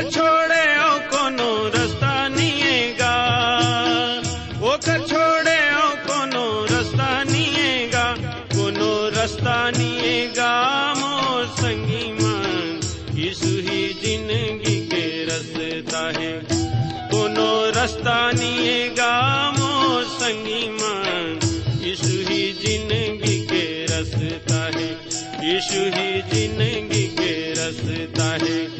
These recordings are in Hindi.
ओकर छोड़े कोनो रास्ता निएगा। ओकर छोड़े ओ कोनो रास्ता निएगा, कोनो रास्ता निएगा। संगी मन यीशु ही ज़िंदगी के रास्ता है। कोनो रास्ता निएगा, मोर संगी मन यीशु ही ज़िंदगी के रास्ता है। यीशु ज़िंदगी के रास्ता है।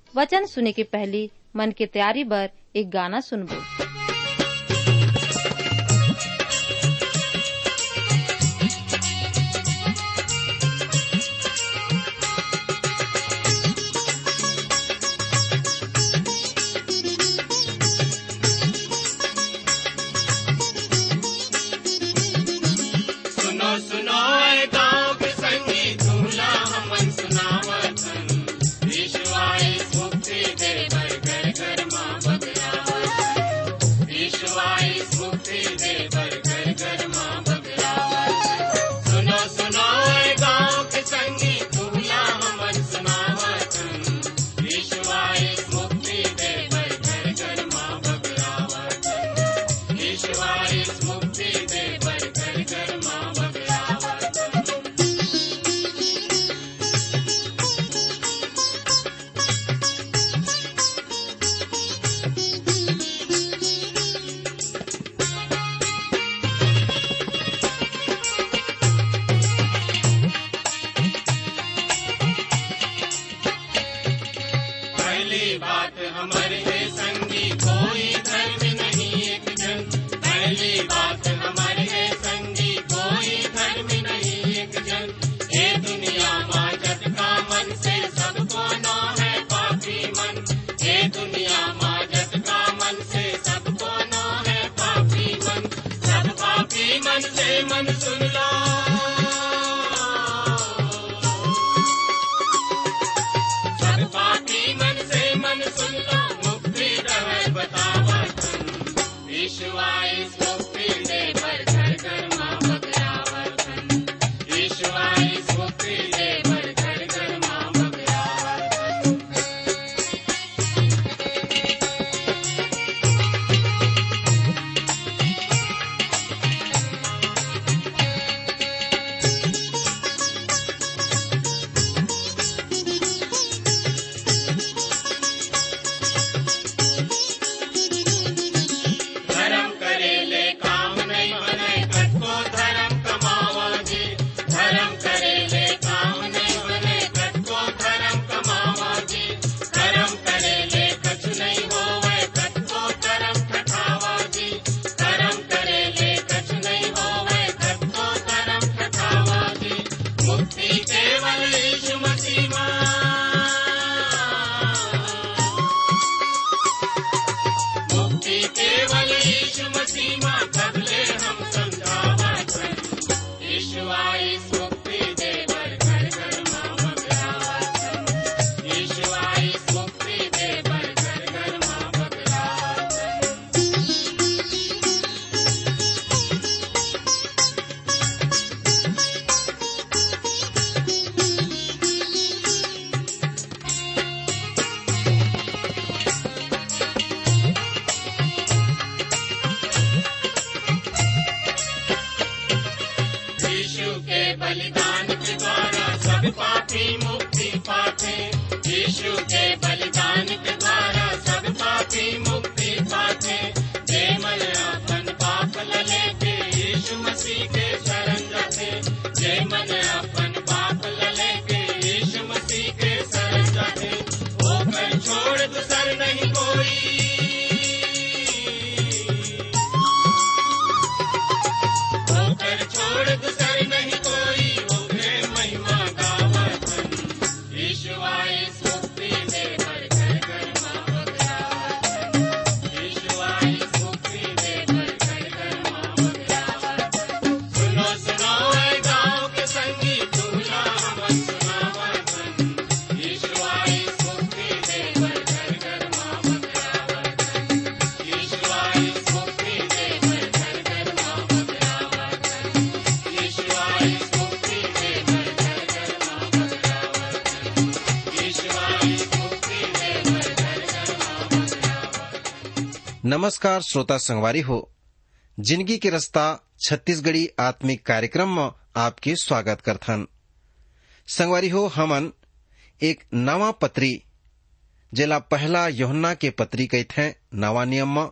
वचन सुने के पहले मन की तैयारी बर एक गाना सुनबो। नमस्कार, श्रोता संगवारी हो। ज़िंदगी के रास्ता, छत्तीसगढ़ी आत्मिक कार्यक्रम में आपके स्वागत करथन। संगवारी हो, हमन एक नवा पत्री, जेला पहला योहन्ना के पत्री कहते नवा नियम में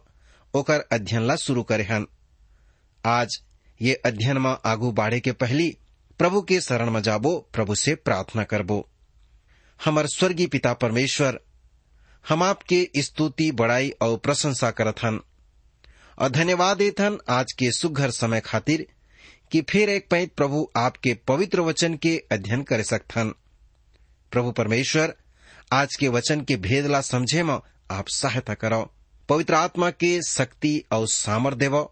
ओकर अध्ययन ला शुरू करे हन। आज ये अध्ययन में आगू बाढ़े के पहली प्रभु के शरण में जाबो, प्रभु से प्रार्थना करबो। हमर स्वर्गीय पिता परमेश्वर हम आपके स्तुति, बड़ाई और प्रशंसा करत हन। और धन्यवाद देथन आज के सुघर समय खातिर कि फिर एक पैत प्रभु आपके पवित्र वचन के अध्ययन कर सकथन प्रभु परमेश्वर, आज के वचन के भेद ला समझे म आप सहायता करो। पवित्र आत्मा के शक्ति और सामर देव,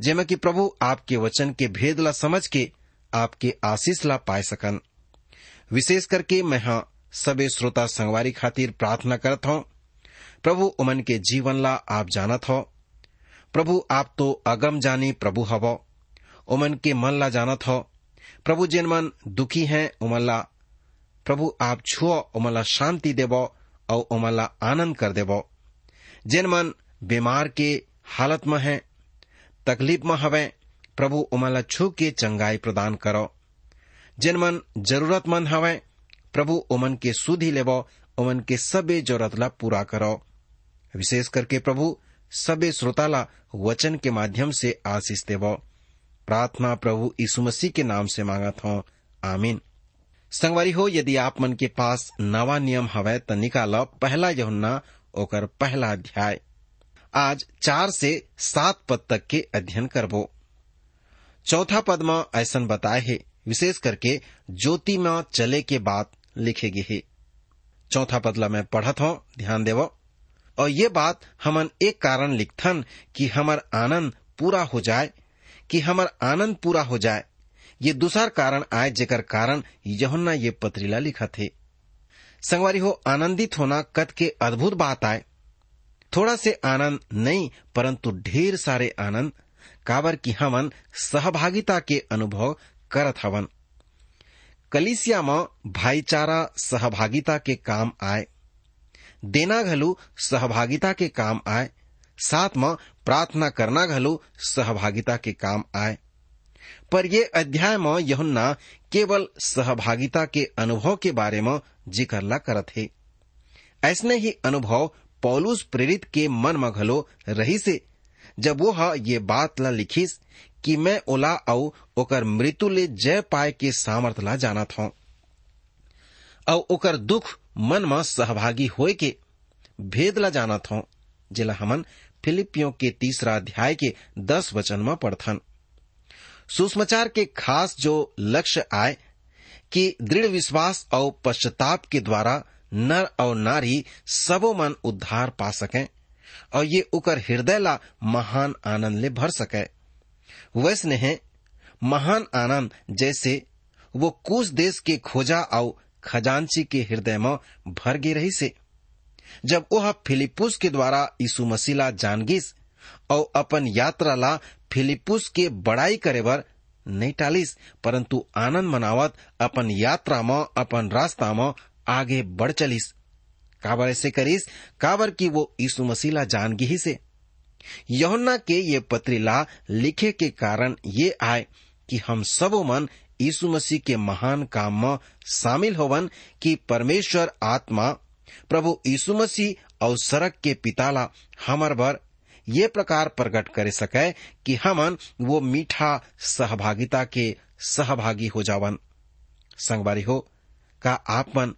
जेमा कि प्रभु आपके वचन के भेद ला समझ के आपके आशीष ला पाए सकन। विशेष करके मैं हाँ सबे श्रोता संगवारी खातिर प्रार्थना करत हूँ। प्रभु, उमन के जीवन ला आप जानत हो। प्रभु, आप तो अगम जानी प्रभु हव। उमन के मन ला जानत हो। प्रभु, जिन मन दुखी हैं, उमन ला प्रभु, आप छुओ, उमन ला शांति देव और उमन ला आनंद कर देव। जिन मन बीमार के हालत में है, तकलीफ़ में हवे, प्रभु, उमन ला छू के चंगाई प्रदान करो। जिन मन जरूरतमंद हवे प्रभु उमन के सुधी लेबो उमन के सबे ज़रूरत ला पूरा करो। विशेष करके प्रभु सबे श्रोता ला वचन के माध्यम से आशीष देवो प्रार्थना प्रभु यीशु मसीह के नाम से मांगत हो। आमीन। संगवारी हो, यदि आप मन के पास नवा नियम हवै त निकाल पहला यहुन्ना, ओकर पहला अध्याय। आज चार से सात पद तक के अध्ययन करबो। चौथा पद में ऐसन बताए है, विशेष करके ज्योति में चले के बाद लिखेगी है। चौथा पदला मैं पढ़त हूँ, ध्यान देव। और ये बात हमन एक कारण लिखथन कि हमर आनंद पूरा हो जाए, कि हमर आनंद पूरा हो जाए। ये दूसर कारण आए, जेकर कारण यहुन्ना ये पत्रिला लिखा थे संगवारी हो, आनंदित होना कद के अद्भुत बात आए। थोड़ा से आनंद नहीं, परंतु ढेर सारे आनंद, काबर की हमन सहभागिता के अनुभव करत हवन। कलिसिया में भाईचारा, सहभागिता के काम आए। देना घलू सहभागिता के काम आए। साथ में प्रार्थना करना घलू सहभागिता के काम आए। पर ये अध्याय में यहुन्ना केवल सहभागिता के अनुभव के बारे में ज़िक्र ला करत है। ऐसने ही अनुभव पौलुस प्रेरित के मन में घलो रही से जब वो ये बात ला लिखिस कि मैं ओला औ ओकर मृत्यु ले जय पाए के सामर्थ ला जानत हूँ और ओकर दुख मन में सहभागी होए के भेद ला जानत हूँ जिला हमन फिलिपियों के तीसरा अध्याय के दस वचन में पढ़थन। सुषमाचार के खास जो लक्ष्य आए, कि दृढ़ विश्वास और पश्चाताप के द्वारा नर और नारी सबो मन उद्धार पा सकें और ये उकर हृदय ला महान आनंद ले भर सके। वैसने है, महान आनंद, जैसे वो कुछ देश के खोजा और खजांची के हृदय में भर गे रही से। जब वह फिलिपुस के द्वारा यीशु मसीला जानगिस और अपन यात्रा ला फिलिपुस के बड़ाई करे बर नहीं टालिस, परंतु आनंद मनावत अपन यात्रा में, अपन रास्ता में आगे बढ़ चलिस। काबर ऐसे करिस? काबर की वो यीशु मसीला जानगी ही से। यहुन्ना के ये पत्रिला लिखे के कारण ये आए कि हम सबो मन यीशु मसीह के महान काम में शामिल होवन कि परमेश्वर आत्मा, प्रभु यीशु मसीह और सड़क के पिताला हमर बर ये प्रकार प्रकट कर सके कि हमन वो मीठा सहभागिता के सहभागी हो जावन। संगवारी हो, का आप मन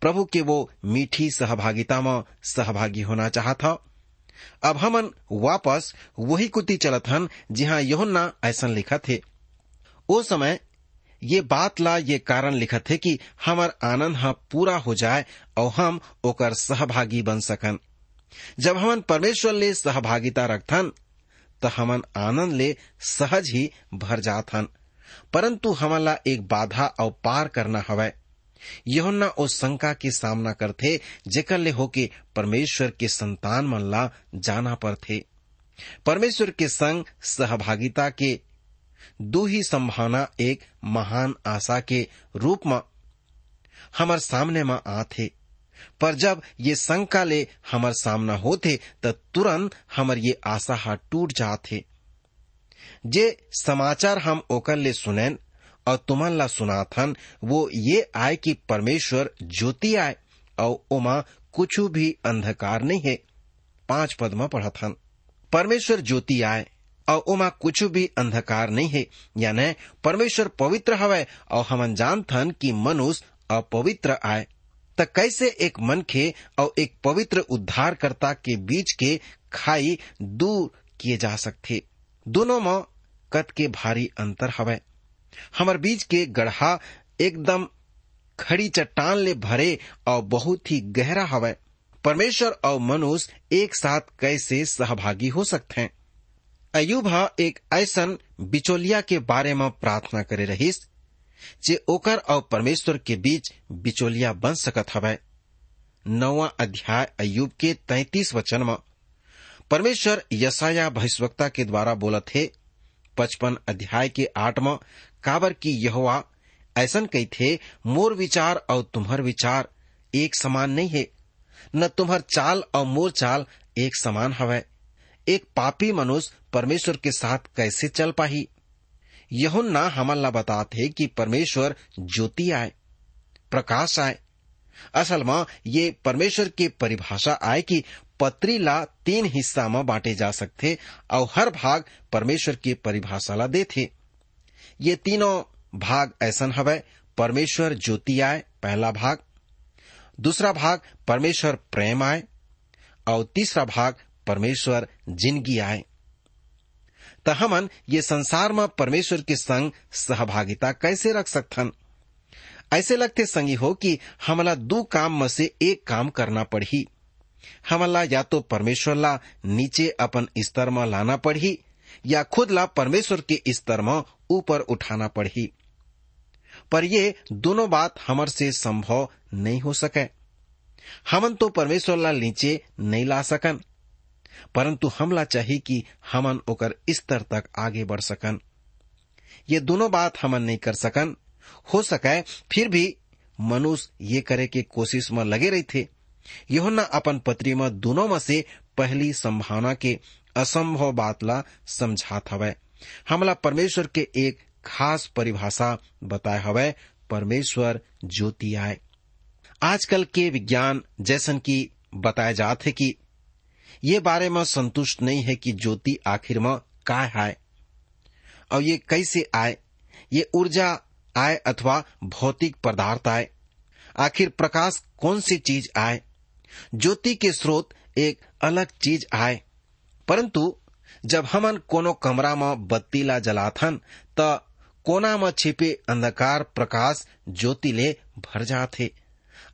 प्रभु के वो मीठी सहभागिता में सहभागी होना चाहता अब हमन वापस वही कुती चलत हन, जिहा यहुन्ना ऐसा लिखा थे ओ समय ये बात ला ये कारण लिखत है कि हमर आनंद हा पूरा हो जाए और हम ओकर सहभागी बन सकन। जब हमन परमेश्वर ले सहभागिता रखथन तो हमन आनंद ले सहज ही भर जाथन परंतु हमन ला एक बाधा और पार करना हवय यहुन्ना उस शंका के सामना करथे जेकर ले होके परमेश्वर के संतान मन ला जाना पर थे परमेश्वर के संग सहभागिता के दो ही संभावना एक महान आशा के रूप में हमार सामने में आथे पर जब ये शंका ले हमर सामना होते, त तुरंत हमर ये आशा हा टूट जाते। जे समाचार हम ओकर ले सुनैन और तुमन ला सुनाथन वो ये आए कि परमेश्वर ज्योति आए और ओमा कुछ भी अंधकार नहीं है। पाँच पद में पढ़थन परमेश्वर ज्योति आए और ओमा कुछ भी अंधकार नहीं है। यानी परमेश्वर पवित्र हवै और हमन जानथन कि मनुष्य अपवित्र आए त कैसे एक मनखे और एक पवित्र उद्धारकर्ता के बीच के खाई दूर किए जा सकते? दोनों में कत के भारी अंतर हवै। हमर बीच के गढ़ा एकदम खड़ी चट्टान ले भरे और बहुत ही गहरा हवै। परमेश्वर और मनुष्य एक साथ कैसे सहभागी हो सकते हैं? अयुब हा एक ऐसन बिचौलिया के बारे में प्रार्थना करे रहीस, जे ओकर और परमेश्वर के बीच बिचौलिया बन सकत हवै। नौवा अध्याय अयुब के तैतीस वचन में, परमेश्वर यसाया भविष्यवक्ता के द्वारा बोलत है, पचपन अध्याय के आठ में काबर की यहोवा ऐसन कही थे, मोर विचार और तुम्हार विचार एक समान नहीं है। न तुम्हार चाल और मोर चाल एक समान हवै। एक पापी मनुष्य परमेश्वर के साथ कैसे चल पाही? यहुन्ना हमला बताते कि परमेश्वर ज्योति आए, प्रकाश आए। असल में, ये परमेश्वर की परिभाषा आए कि पत्री ला तीन हिस्सा में बांटे जा सकते और हर भाग परमेश्वर की परिभाषा ला दे थे ये तीनों भाग ऐसन हवै, परमेश्वर ज्योति आए, पहला भाग, दूसरा भाग परमेश्वर प्रेम आए, और तीसरा भाग परमेश्वर ज़िंदगी आए। त हमन ये संसार में परमेश्वर के संग सहभागिता कैसे रख सकथन? ऐसे लगते संगी हो कि हमला दो काम में से एक काम करना पड़ी हमला या तो परमेश्वर ला नीचे अपन स्तर में लाना पड़ी या खुद ला परमेश्वर के स्तर में ऊपर उठाना पड़ी पर ये दोनों बात हमर से संभव नहीं हो सके। हमन तो परमेश्वर ला नीचे नहीं ला सकन, परंतु हमला चाहिए कि हमन ओकर स्तर तक आगे बढ़ सकन। ये दोनों बात हमन नहीं कर सकन। हो सके फिर भी मनुष्य ये करे के कोशिश में लगे रही थे यहोन्ना अपन पत्री में दोनों में से पहली संभावना के असंभव बात ला समझात हवै। हमला परमेश्वर के एक खास परिभाषा बताए हवै, परमेश्वर ज्योति आए। आजकल के विज्ञान जैसन की बताए जात है कि ये बारे में संतुष्ट नहीं है कि ज्योति आखिर में का है और ये कैसे आए? ये ऊर्जा आए अथवा भौतिक पदार्थ आए? आखिर प्रकाश कौन सी चीज़ आए? ज्योति के स्रोत एक अलग चीज़ आए। परंतु, जब हमन कोनो कमरा में बत्ती ला जलाथन, त कोना में छिपे अंधकार प्रकाश ज्योति ले भर जाथे?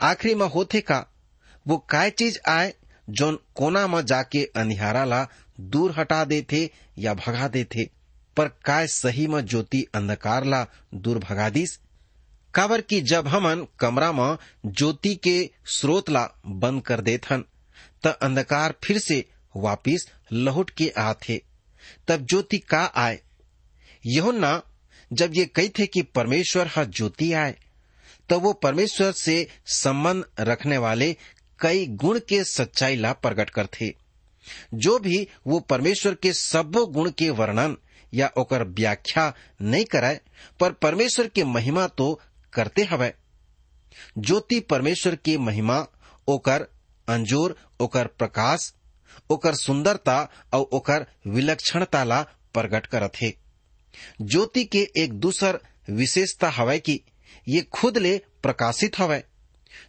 आखिरी में होथे का? वो काय चीज़ आए जोन कोना में जाके अंधियारा ला दूर हटा देथे या भगा देथे? पर काय सही में ज्योति अंधकार ला दूर भगा दिस? काबर की जब हमन कमरा में ज्योति के स्रोत ला बंद कर देथन, त अंधकार फिर से वापिस लौट के आथे। तब ज्योति का आए। यहुन्ना, जब ये कही थे कि परमेश्वर हर ज्योति आए तब वो परमेश्वर से संबंध रखने वाले कई गुण के सच्चाई ला प्रकट करते जो भी वो परमेश्वर के सबो गुण के वर्णन या ओकर व्याख्या नहीं कराए, पर परमेश्वर के महिमा तो करते हवे। ज्योति परमेश्वर के महिमा, ओकर अंजोर, ओकर प्रकाश ओकर सुंदरता और ओकर विलक्षणता ला प्रकट करत हे। ज्योति के एक दूसर विशेषता हवै कि ये खुद ले प्रकाशित हवै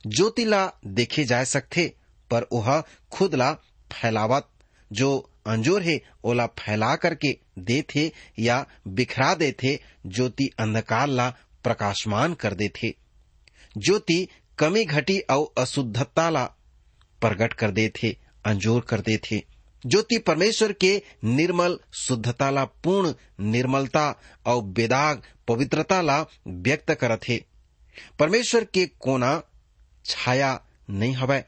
ज्योति ला देखे जा सकते पर वह खुद ला फैलावत, जो अंजोर है, ओला फैला करके देथे या बिखरा देथे ज्योति अंधकार ला प्रकाशमान कर देथे ज्योति कमी घटी और अशुद्धता ला प्रकट कर देथे अंजोर कर देथे ज्योति परमेश्वर के निर्मल शुद्धता ला पूर्ण, निर्मलता और बेदाग, पवित्रता ला व्यक्त करत है परमेश्वर के कोना छाया नहीं हवै,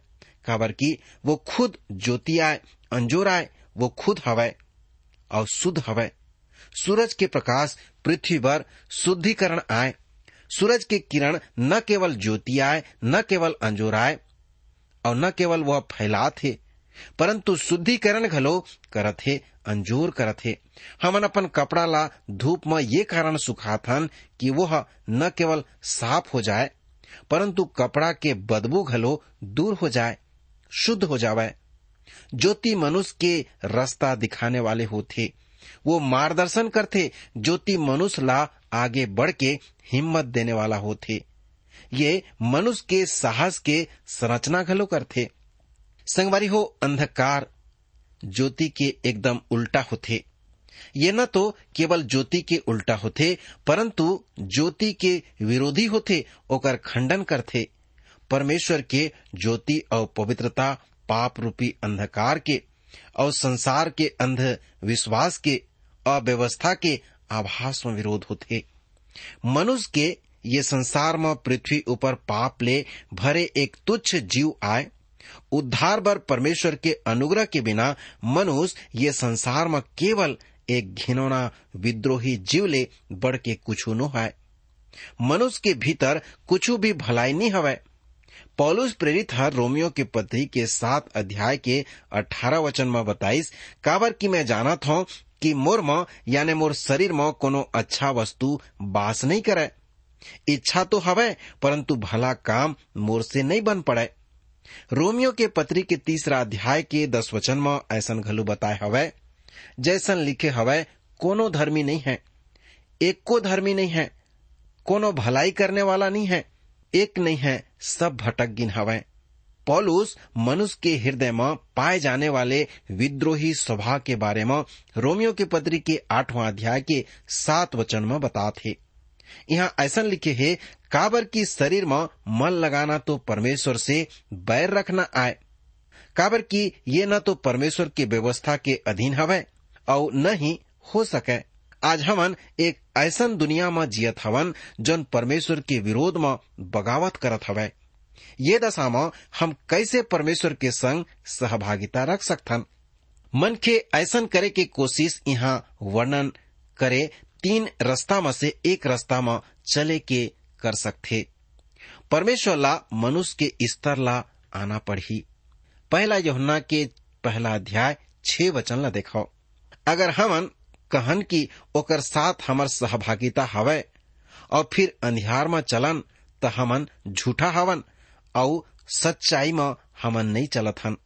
काबर की वो खुद ज्योति आए, अंजोर आए, वो खुद हवै और शुद्ध हवै। सूरज के प्रकाश पृथ्वी पर शुद्धिकरण आए। सूरज के किरण न केवल ज्योति आए, न केवल अंजोर आए और न केवल वह फैला हे परंतु शुद्धिकरण घलो करत हे, अंजोर करत हे। हमन अपन कपड़ा ला धूप में ये कारण सुखाथन कि वह न केवल साफ़ हो जाए, परंतु कपड़ा के बदबू घलो दूर हो जाए, शुद्ध हो जावे। ज्योति मनुष्य के रास्ता दिखाने वाले होते वो मार्गदर्शन करते ज्योति मनुष्य ला आगे बढ़ के हिम्मत देने वाला होते ये मनुष्य के साहस के संरचना घलो करते संगवारी हो, अंधकार ज्योति के एकदम उल्टा होते। ये न तो केवल ज्योति के उल्टा होते, परंतु ज्योति के विरोधी होते, ओकर खंडन करते। परमेश्वर के ज्योति और पवित्रता पाप रूपी अंधकार के, और संसार के अंध विश्वास के, अव्यवस्था के आभास में विरोध होते। मनुष्य के ये संसार में पृथ्वी ऊपर पाप ले, भरे एक तुच्छ जीव आए उद्धार बर परमेश्वर के अनुग्रह के बिना मनुष्य ये संसार में केवल एक घिनौना विद्रोही जीव ले बढ़ के कुछ न है। मनुष्य के भीतर कुछ भी भलाई नहीं हवै। पौलुस प्रेरित हर रोमियो के पत्री के सात अध्याय के अठारह वचन में बताइस, काबर की मैं जानत हूँ कि मोर में यानी मोर शरीर में कोनो अच्छा वस्तु बास नहीं करे। इच्छा तो हवै, परंतु भला काम मोर से नहीं बन पड़े। रोमियो के पत्री के तीसरा अध्याय के दस वचन में ऐसा घलू बताए हवै, जैसन लिखे हवै, कोनो धर्मी नहीं है। एक को धर्मी नहीं है, कोनो भलाई करने वाला नहीं है, एक नहीं है, सब भटक गिन हवै। पौलुस मनुष्य के हृदय में पाए जाने वाले विद्रोही स्वभाव के बारे में रोमियो के पत्री के आठवां अध्याय के सात वचन में बताते यहाँ ऐसा लिखे है, काबर की शरीर में मन लगाना तो परमेश्वर से बैर रखना आए। काबर की ये न तो परमेश्वर की व्यवस्था के अधीन हवै और न ही हो सके। आज हमन एक ऐसा दुनिया में जियत हवन, जन परमेश्वर के विरोध में बगावत करत हवे। ये दशा में हम कैसे परमेश्वर के संग सहभागिता रख सकथन? मन के ऐसा करे के कोशिश यहाँ वर्णन करे तीन रास्ता में से एक रास्ता में चले के कर सकते परमेश्वर ला मनुष्य के स्तर ला आना पड़ी पहला यहुन्ना के पहला अध्याय छह वचन ला देखो अगर हमन कहन की ओकर साथ हमर सहभागिता हवै, और फिर अंधियार में चलन तो हमन झूठा हवन और सच्चाई में हमन नहीं चलत हन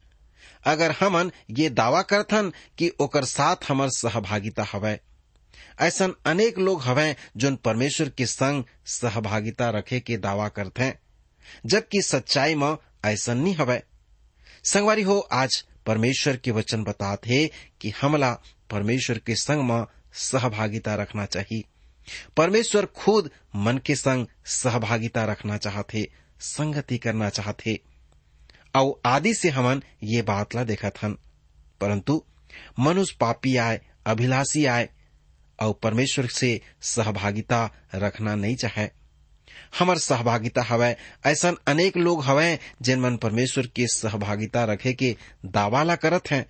अगर हमन ये दावा करथन कि ओकर साथ हमर सहभागिता हवै ऐसा अनेक लोग हवै, जोन परमेश्वर के संग सहभागिता रखे के दावा करते हैं, जबकि सच्चाई में ऐसा नहीं हवै। संगवारी हो, आज परमेश्वर के वचन बताते कि हमला परमेश्वर के संग में सहभागिता रखना चाहिए। परमेश्वर खुद मन के संग सहभागिता रखना चाहते संगति करना चाहते और आदि से हमन ये बात ला देखा थन परंतु मनुष्य पापी आए अभिलाषी आए और परमेश्वर से सहभागिता रखना नहीं चाहे। हमार सहभागिता हवै ऐसा अनेक लोग हवै, जिन मन परमेश्वर के सहभागिता रखे के दावाला करत हैं।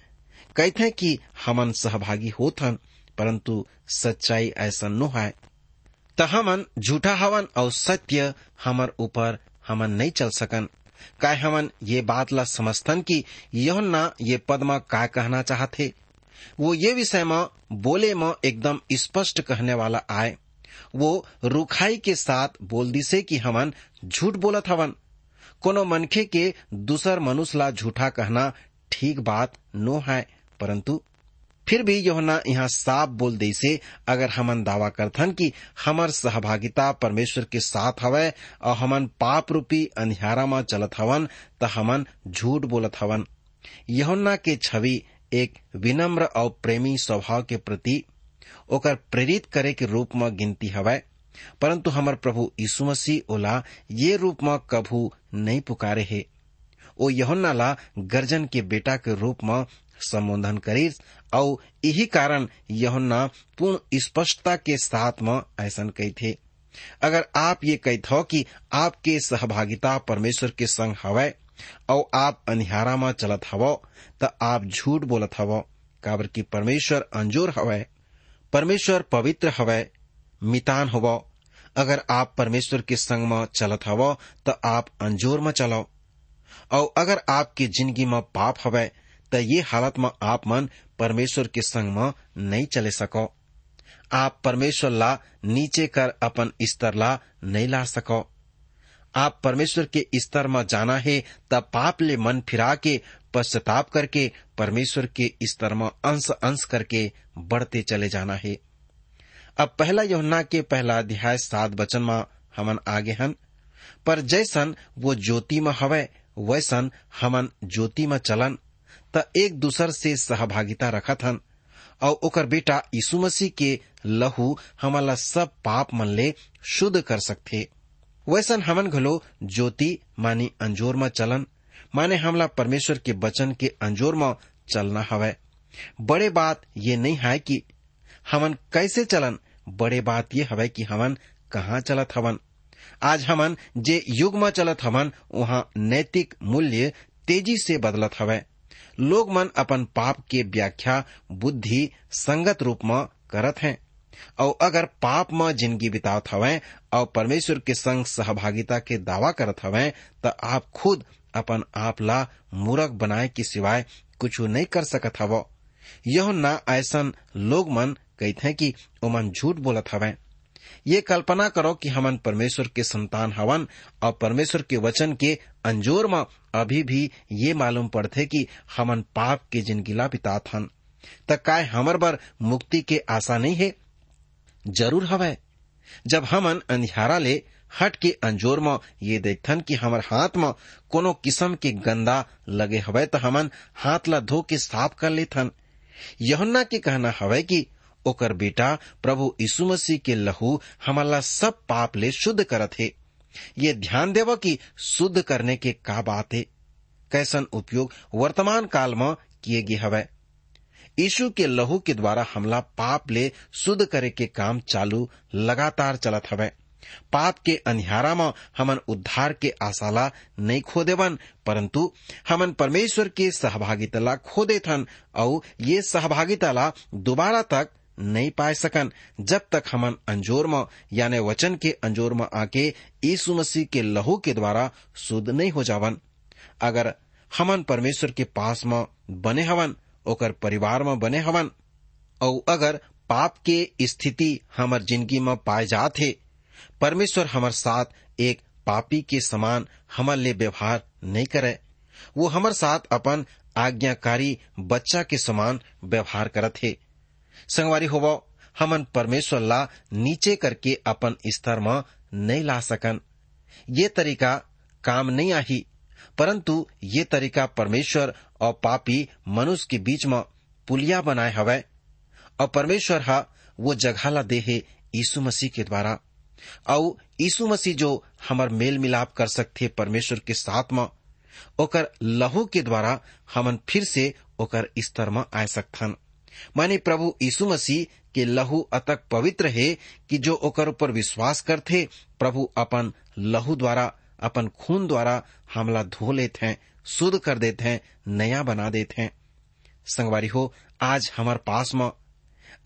कहते कि हमन सहभागी होत हन परंतु सच्चाई ऐसा नो है। त हमन झूठा हवन और सत्य हमर ऊपर हमन नहीं चल सकन। काय हमन ये बात ला समझतन कि यहुन्ना ये पद में का कहना चाहते वो ये विषय में बोले में एकदम स्पष्ट कहने वाला आए। वो रुखाई के साथ बोल दिसे कि हमन झूठ बोलत हवन। कोनो मनखे के दूसर मनुष्य ला झूठा कहना ठीक बात नो है, परंतु फिर भी योहना यहाँ साफ़ बोल दे से अगर हमन दावा करथन कि हमर सहभागिता परमेश्वर के साथ हवै, और हमन पाप रूपी अंधियारा में चलत हवन, त हमन झूठ बोलत हवन। यहुन्ना के छवि एक विनम्र और प्रेमी स्वभाव के प्रति ओकर प्रेरित करे के रूप में गिनती हवै। परंतु हमर प्रभु यीशु मसीह ओला ये रूप में कभू नहीं पुकारे है। ओ यहुन्ना ला गर्जन के बेटा के रूप में संबोधन करी और यही कारण यहुन्ना पूर्ण स्पष्टता के साथ में ऐसा कही थे अगर आप ये कहते हो कि आपके सहभागिता परमेश्वर के संग हवै और आप अंधियारा में चलत हवो, त आप झूठ बोलत हवो। काबर की परमेश्वर अंजोर हवै, परमेश्वर पवित्र हवै, मितान हवो। अगर आप परमेश्वर के संग में चलत हवो, त आप अंजोर में चलो। और अगर आपके ज़िंदगी में पाप हवे, त ये हालत में आप मन परमेश्वर के संग में नहीं चले सको। आप परमेश्वर ला नीचे कर अपन स्तर ला नहीं ला सको। आप परमेश्वर के स्तर में जाना है, तब पाप ले मन फिरा के पश्चाताप करके परमेश्वर के स्तर में अंश अंश करके बढ़ते चले जाना है। अब पहला योहना के पहला अध्याय सात वचन में हमन आगे हन। पर जैसन वो ज्योति में हवे, वैसन हमन ज्योति में चलन, त एक दूसर से सहभागिता रखत हन। और ओकर बेटा यीशु मसीह के लहू हमला सब पाप मन ले शुद्ध कर सकथे। वैसन हमन घलो ज्योति मानी अंजोर में चलन, माने हमला परमेश्वर के वचन के अंजोर में चलना हवै। बड़े बात ये नहीं है कि हमन कैसे चलन, बड़े बात ये हवै कि हमन कहाँ चलत हवन आज हमन जे युग में चलत हवन वहाँ नैतिक मूल्य तेज़ी से बदलत हवै। लोग मन अपन पाप के व्याख्या, बुद्धि, संगत रूप में करत हैं। और अगर पाप में ज़िंदगी बितावत हवें और परमेश्वर के संग सहभागिता के दावा करत हवें तो आप खुद अपन आप ला मूर्ख बनाए के सिवाय कुछ नहीं कर सकत हवो। यह ना ऐसन लोग मन कहते कि ओमन झूठ बोलत हवें। ये कल्पना करो कि हमन परमेश्वर के संतान हवन और परमेश्वर के वचन के अंजोर में अभी भी ये मालूम पड़ते कि हमन पाप के जिंदगीला बितात हन त काय हमर बर मुक्ति के आशा नहीं है? ज़रूर हवै। जब हमन अंधियारा ले हट के अंजोर में ये देखथन कि हमर हाथ में कोनो किस्म के गंदा लगे हवै त हमन हाथ ला धो के साफ़ कर लेथन। यहुन्ना के कहना हवै कि ओकर बेटा प्रभु यीशु मसीह के लहू हमला सब पाप ले शुद्ध करत है। ये ध्यान देव कि शुद्ध करने के का बात है। कैसन उपयोग वर्तमान काल में किए गए हवै। यीशु के लहू के द्वारा हमला पाप ले शुद्ध करे के काम चालू लगातार चलत हवे। पाप के अंधियारा में हमन उद्धार के आशाला नहीं खो देवन परंतु हमन परमेश्वर के सहभागिता ला खो देथन और ये सहभागिता ला दोबारा तक नहीं पाए सकन। जब तक हमन अंजोर में, यानी वचन के अंजोर में आके यीशु मसीह के लहू के द्वारा शुद्ध नहीं हो जावन। अगर हमन परमेश्वर के पास में बने हवन ओकर परिवार में बने हवन। और अगर पाप के स्थिति हमर ज़िंदगी में पाए जात परमेश्वर हमर साथ एक पापी के समान हमर ले व्यवहार नहीं करे। वो हमर साथ अपन आज्ञाकारी बच्चा के समान व्यवहार करत है संगवारी होवो, हमन परमेश्वर ला नीचे करके अपन स्तर में नहीं ला सकन। ये तरीका काम नहीं आही, परंतु ये तरीका परमेश्वर और पापी मनुष्य के बीच में पुलिया बनाए हवै। और परमेश्वर हा, वो जगह ला दे है यीशु मसीह के द्वारा। और यीशु मसीह जो हमर मेल मिलाप कर सकते परमेश्वर के साथ में, ओकर लहू के द्वारा हमन फिर से ओकर स्तर में आ सकथन। माने प्रभु यीशु मसीह के लहू अतक पवित्र है कि जो ओकर ऊपर विश्वास करते प्रभु अपन लहू द्वारा, अपन खून द्वारा हमला धो लेते हैं शुद्ध कर देते हैं, नया बना देते हैं। संगवारी हो, आज हमार पास में।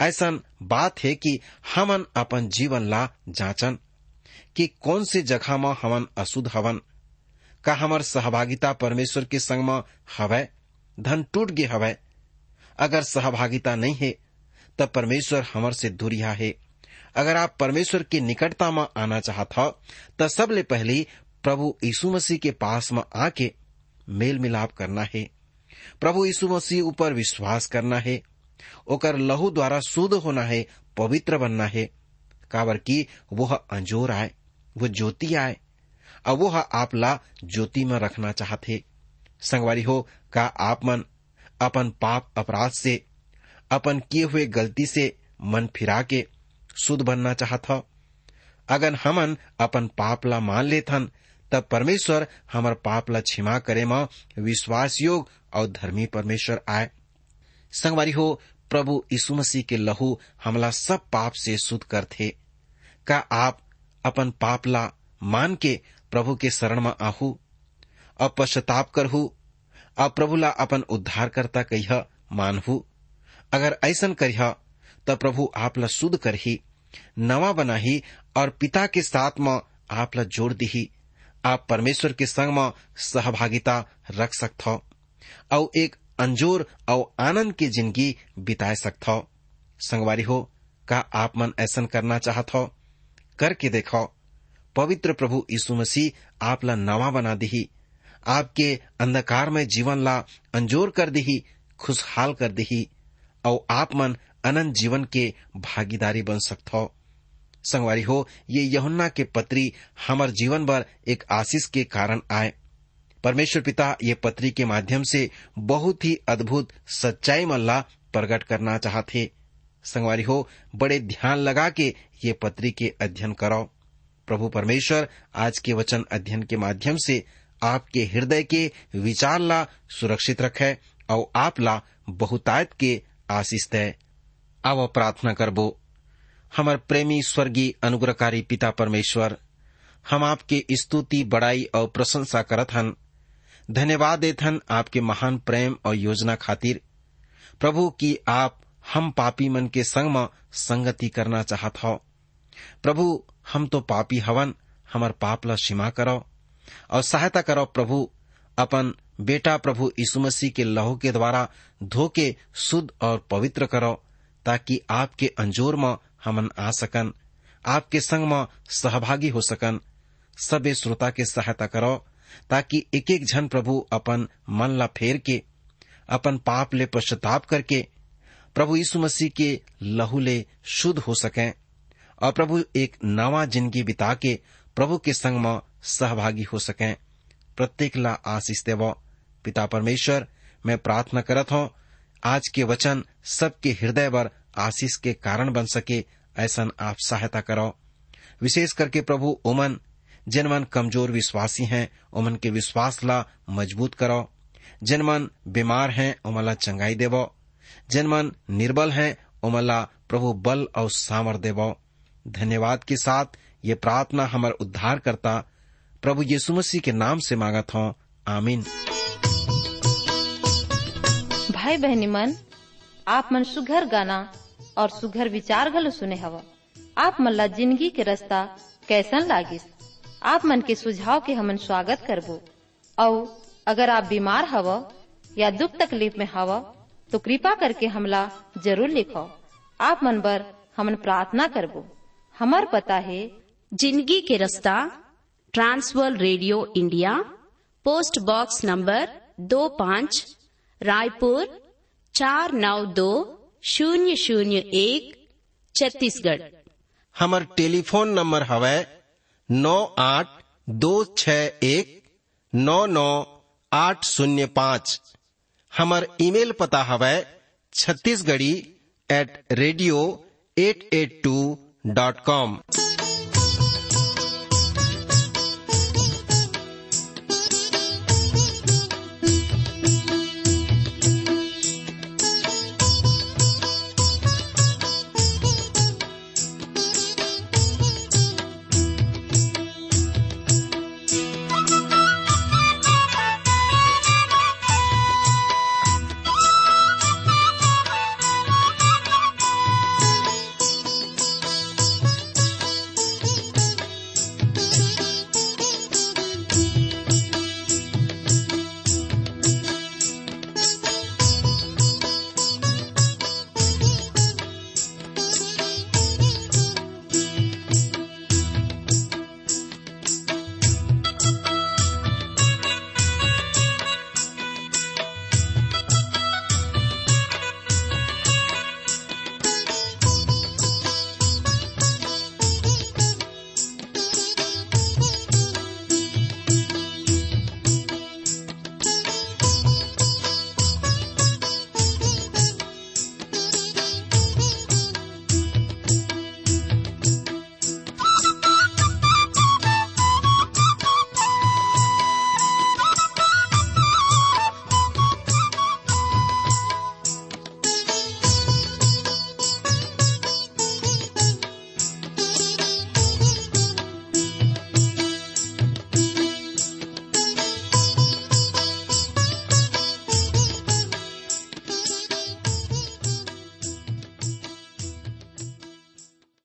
ऐसा बात है कि हमन अपन जीवन ला जांचन कि कौन से जगह में हमन अशुद्ध हवन? का हमर सहभागिता परमेश्वर के संग में हवै? धन टूट गे हवै। अगर सहभागिता नहीं है, तब परमेश्वर हमर से दूरिया है। अगर आप परमेश्वर की निकटता में आना चाहता तो सबले पहले प्रभु यीशु मसीह के पास में आके मेल मिलाप करना है। प्रभु यीशु मसीह ऊपर विश्वास करना है। ओकर लहू द्वारा शुद्ध होना है, पवित्र बनना है। काबर की वह अंजोर आए वो ज्योति आए, और वह आप ला ज्योति में रखना चाहते। संगवारी हो, का आप मन अपन पाप अपराध से, अपन किए हुए गलती से मन फिरा के शुद्ध बनना चाहत अगर हमन अपन पाप ला मान लेथन तब परमेश्वर हमर पाप ला क्षमा करे में विश्वास योग और धर्मी परमेश्वर आए। संगवारी हो, प्रभु यीशु मसीह के लहू हमला सब पाप से शुद्ध कर थे का आप अपन पाप ला मान के प्रभु के शरण में आहू? और पश्चाताप करहू? और प्रभु ला अपन उद्धारकर्ता कह मानहू? अगर ऐसा करिह तो प्रभु आप ला शुद्ध करही, नवा बनाही और पिता के साथ में आप ला जोड़ दही। आप परमेश्वर के संग में सहभागिता रख सकते और एक अंजोर और आनंद की ज़िंदगी बिताए सकते हो संगवारी हो, का आप मन ऐसा करना चाहत हो करके देखो, पवित्र प्रभु यीशु मसीह आप ला नवा बना दी आपके अंधकार में जीवन ला अंजोर कर दी खुशहाल कर दी और आप मन अनंत जीवन के भागीदारी बन सकते हो संगवारी हो, ये यहुन्ना के पत्री हमार जीवन भर एक आशीष के कारण आए। परमेश्वर पिता ये पत्री के माध्यम से बहुत ही अद्भुत सच्चाई मल्ला प्रकट करना चाहते। संगवारी हो, बड़े ध्यान लगा के ये पत्री के अध्ययन करो प्रभु परमेश्वर, आज के वचन अध्ययन के माध्यम से आपके हृदय के विचार ला सुरक्षित रखे, और आप ला बहुतायत के आशीष दे। अब प्रार्थना करबो। हमार प्रेमी स्वर्गीय अनुग्रहकारी पिता परमेश्वर, हम आपके स्तुति, बड़ाई और प्रशंसा करत हन। धन्यवाद देत हन आपके महान प्रेम और योजना खातिर। प्रभु, की आप हम पापी मन के संग में संगति करना चाहत हो। प्रभु, हम तो पापी हवन, हमार पाप ला क्षमा करो। और सहायता करो प्रभु, अपन बेटा प्रभु यीशु मसीह के लहू के द्वारा धो के शुद्ध और पवित्र करो, ताकि आपके अंजोर में हमन आ सकन। आपके संग में सहभागी हो सकन। सबे श्रोता के सहायता करो, ताकि एक एक जन प्रभु अपन मन ला फेर के अपन पाप ले पश्चाताप करके, प्रभु यीशु मसीह के लहू ले शुद्ध हो सके, और प्रभु एक नवा ज़िंदगी बिता के प्रभु के संग में सहभागी हो सके। प्रत्येक ला आशीष देव। पिता परमेश्वर, मैं प्रार्थना करत हूँ, आज के वचन सबके हृदय पर आशीष के कारण बन सके, ऐसा आप सहायता करो। विशेष करके प्रभु ओमन जिन मन कमज़ोर विश्वासी हैं ओमन के विश्वास ला मज़बूत करो। जिन मन बीमार हैं ओमन चंगाई देवो। जिन मन निर्बल हैं ओमन प्रभु बल और सामर देवो। धन्यवाद के साथ ये प्रार्थना हमारे उद्धार करता प्रभु यीशु मसीह के नाम से मांगत हूँ। आमीन। भाई बहनी मन, आप मन सुघर गाना और सुघर विचार घलो सुने हवा। आप मन ला ज़िंदगी के रास्ता कैसन लागिस? आप मन के सुझाव के हमन स्वागत करबो। और अगर आप बीमार हव या दुख तकलीफ़ में हव तो कृपा करके हमला ज़रूर लिखो। आप मन बर हमन प्रार्थना करबो। हमार पता है ज़िंदगी के रास्ता, Trans World radio India, post box number दो पाँच, रायपुर, चार नौ दो शून्य शून्य एक, छत्तीसगढ़। हमार टेलीफोन नंबर हवै नौ आठ दो छ एक, नौ नौ आठ शून्य पाँच। हमार ईमेल पता हवै Chhattisgarhi at radio eight eight two dot com